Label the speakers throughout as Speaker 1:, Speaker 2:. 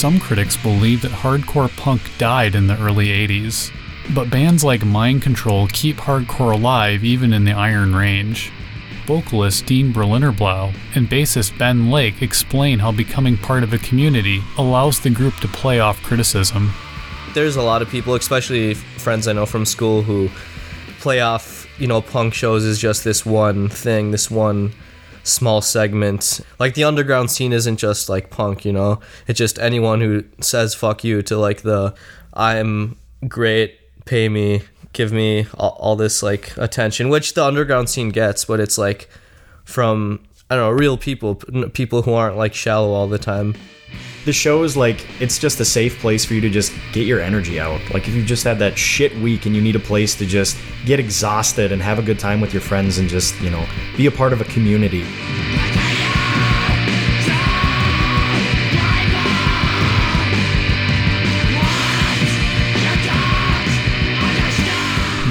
Speaker 1: Some critics believe that hardcore punk died in the early 80s, but bands like Mind Control keep hardcore alive even in the Iron Range. Vocalist Dean Berlinerblau and bassist Ben Lake explain how becoming part of a community allows the group to play off criticism.
Speaker 2: There's a lot of people, especially friends I know from school, who play off, you know, punk shows as just this one thing, this one small segment. Like the underground scene isn't just like punk, you know. It's just anyone who says fuck you to like the I'm great, pay me, give me all, all this like attention, which the underground scene gets, but it's like from I don't know, real people, people who aren't like shallow all the time
Speaker 3: the show is like it's just a safe place for you to just get your energy out. Like if you just had that shit week and you need a place to just get exhausted and have a good time with your friends and just, you know, be a part of a community.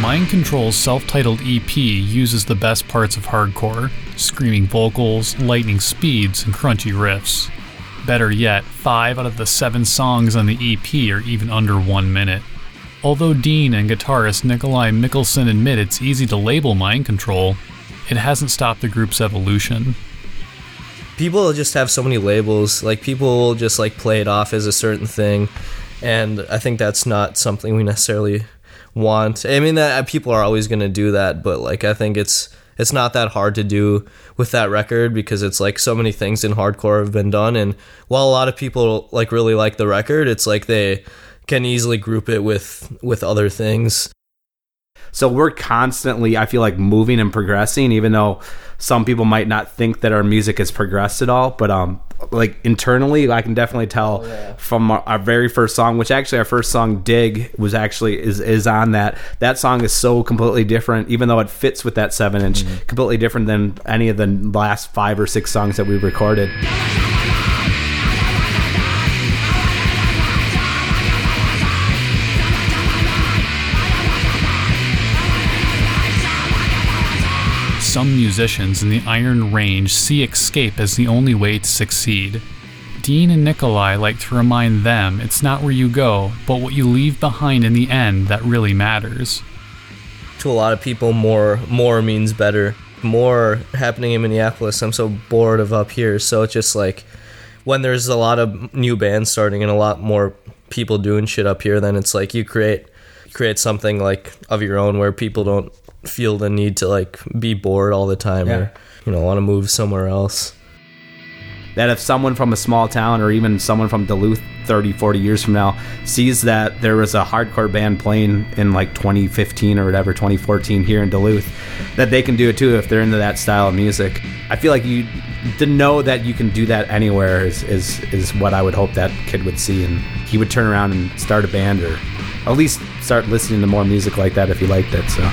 Speaker 1: Mind Control's self titled EP uses the best parts of hardcore screaming vocals, lightning speeds, and crunchy riffs. Better yet, five out of the seven songs on the EP are even under one minute. Although Dean and guitarist Nikolai Mikkelsen admit it's easy to label mind control, it hasn't stopped the group's evolution.
Speaker 2: People just have so many labels. Like people just like play it off as a certain thing, and I think that's not something we necessarily want. I mean, that uh, people are always going to do that, but like I think it's it's not that hard to do with that record because it's like so many things in hardcore have been done. And while a lot of people like really like the record it's like they can easily group it with with other things
Speaker 4: so we're constantly i feel like moving and progressing even though some people might not think that our music has progressed at all but um like internally i can definitely tell oh, yeah. from our, our, very first song which actually our first song dig was actually is is on that that song is so completely different even though it fits with that seven inch mm-hmm. completely different than any of the last five or six songs that we've recorded
Speaker 1: some musicians in the Iron Range see escape as the only way to succeed. Dean and Nikolai like to remind them it's not where you go, but what you leave behind in the end that really matters.
Speaker 2: To a lot of people, more more means better. More happening in Minneapolis. I'm so bored of up here. So it's just like when there's a lot of new bands starting and a lot more people doing shit up here, then it's like you create create something like of your own where people don't feel the need to like be bored all the time yeah. or you know want to move somewhere else.
Speaker 4: That if someone from a small town or even someone from Duluth 30 40 years from now sees that there was a hardcore band playing in like 2015 or whatever 2014 here in Duluth that they can do it too if they're into that style of music. I feel like you to know that you can do that anywhere is is is what I would hope that kid would see and he would turn around and start a band or at least start listening to more music like that if he liked it so